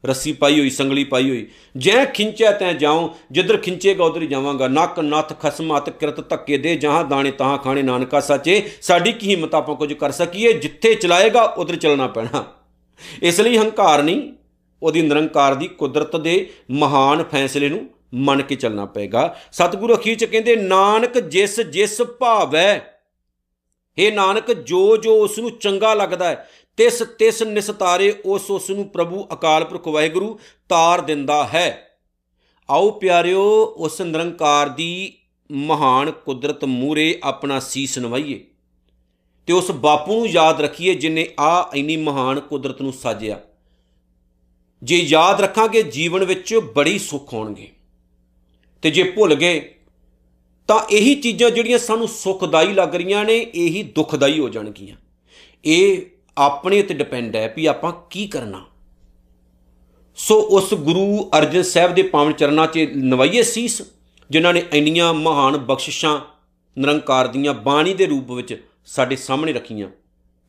ਰੱਸੀ ਪਾਈ ਹੋਈ, ਸੰਗਲੀ ਪਾਈ ਹੋਈ। ਜੈ ਖਿੰਚਿਆ ਤੈ ਜਾਉ, ਜਿੱਧਰ ਖਿੰਚੇਗਾ ਉਧਰ ਹੀ ਜਾਵਾਂਗਾ। ਨੱਕ, ਨੱਥ ਖਸਮਤ ਕਿਰਤ, ਧੱਕੇ ਦੇ, ਜਹਾਂ ਦਾਣੇ, ਤਹਾਂ ਖਾਣੇ, ਨਾਨਕਾ ਸੱਚੇ। ਸਾਡੀ ਕੀ ਹਿੰਮਤ ਆਪਾਂ ਕੁਝ ਕਰ ਸਕੀਏ? ਜਿੱਥੇ ਚਲਾਏਗਾ, ਉਧਰ ਚੱਲਣਾ ਪੈਣਾ। ਇਸ ਲਈ ਹੰਕਾਰ ਨਹੀਂ, ਉਹਦੀ ਨਿਰੰਕਾਰ ਦੀ ਕੁਦਰਤ ਦੇ ਮਹਾਨ ਫੈਸਲੇ ਨੂੰ ਮੰਨ ਕੇ ਚੱਲਣਾ ਪਏਗਾ। ਸਤਿਗੁਰੂ ਅਖੀਰ ਚ ਕਹਿੰਦੇ, ਨਾਨਕ ਜਿਸ ਜਿਸ ਭਾਵੈ हे ਨਾਨਕ ਜੋ ਜੋ ਉਸ ਨੂੰ ਚੰਗਾ ਲੱਗਦਾ ਹੈ, ਤਿਸ ਤਿਸ ਨਿਸਤਾਰੇ ਉਸ ਉਸ ਨੂੰ ਪ੍ਰਭੂ ਅਕਾਲ ਪੁਰਖ ਵਾਹਿਗੁਰੂ ਤਾਰ ਦਿੰਦਾ ਹੈ। ਆਓ ਪਿਆਰਿਓ, ਉਸ ਨਿਰੰਕਾਰ ਦੀ ਮਹਾਨ ਕੁਦਰਤ ਮੂਰੇ ਆਪਣਾ ਸੀਸ ਨਵਾਈਏ। ਤੇ ਉਸ ਬਾਪੂ ਨੂੰ ਯਾਦ ਰੱਖੀਏ ਜਿਨੇ ਆ ਇੰਨੀ ਮਹਾਨ ਕੁਦਰਤ ਨੂੰ ਸਾਜਿਆ। ਜੇ ਯਾਦ ਰੱਖਾਂਗੇ, ਜੀਵਨ ਵਿੱਚ ਬੜੀ ਸੁੱਖ ਹੋਣਗੇ। ਤੇ ਜੇ ਭੁੱਲ ਗਏ, ਤਾਂ ਇਹੀ ਚੀਜ਼ਾਂ ਜਿਹੜੀਆਂ ਸਾਨੂੰ ਸੁਖਦਾਈ ਲੱਗ ਰਹੀਆਂ ਨੇ, ਇਹੀ ਦੁਖਦਾਈ ਹੋ ਜਾਣਗੀਆਂ। ਇਹ ਆਪਣੇ ਉੱਤੇ ਡਿਪੈਂਡ ਹੈ ਵੀ ਆਪਾਂ ਕੀ ਕਰਨਾ। ਸੋ ਉਸ ਗੁਰੂ ਅਰਜਨ ਸਾਹਿਬ ਦੇ ਪਾਵਨ ਚਰਨਾਂ 'ਚ ਨਵਾਈਏ ਸੀਸ ਜਿਨ੍ਹਾਂ ਨੇ ਇੰਨੀਆਂ ਮਹਾਨ ਬਖਸ਼ਿਸ਼ਾਂ, ਨਿਰੰਕਾਰ ਦੀਆਂ ਬਾਣੀ ਦੇ ਰੂਪ ਵਿੱਚ ਸਾਡੇ ਸਾਹਮਣੇ ਰੱਖੀਆਂ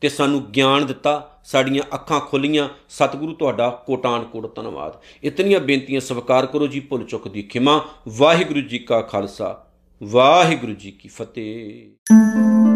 ਤੇ ਸਾਨੂੰ ਗਿਆਨ ਦਿੱਤਾ, ਸਾਡੀਆਂ ਅੱਖਾਂ ਖੁੱਲੀਆਂ। ਸਤਿਗੁਰੂ ਤੁਹਾਡਾ ਕੋਟਾਨ ਕੋਟ ਧੰਨਵਾਦ। ਇਤਨੀਆਂ ਬੇਨਤੀਆਂ ਸਵਾਰ ਕਰੋ ਜੀ, ਭੁੱਲ ਚੁੱਕ ਦੀ ਖਿਮਾ। ਵਾਹਿਗੁਰੂ ਜੀ ਕਾ ਖਾਲਸਾ, ਵਾਹਿਗੁਰੂ ਜੀ ਕੀ ਫਤਿਹ।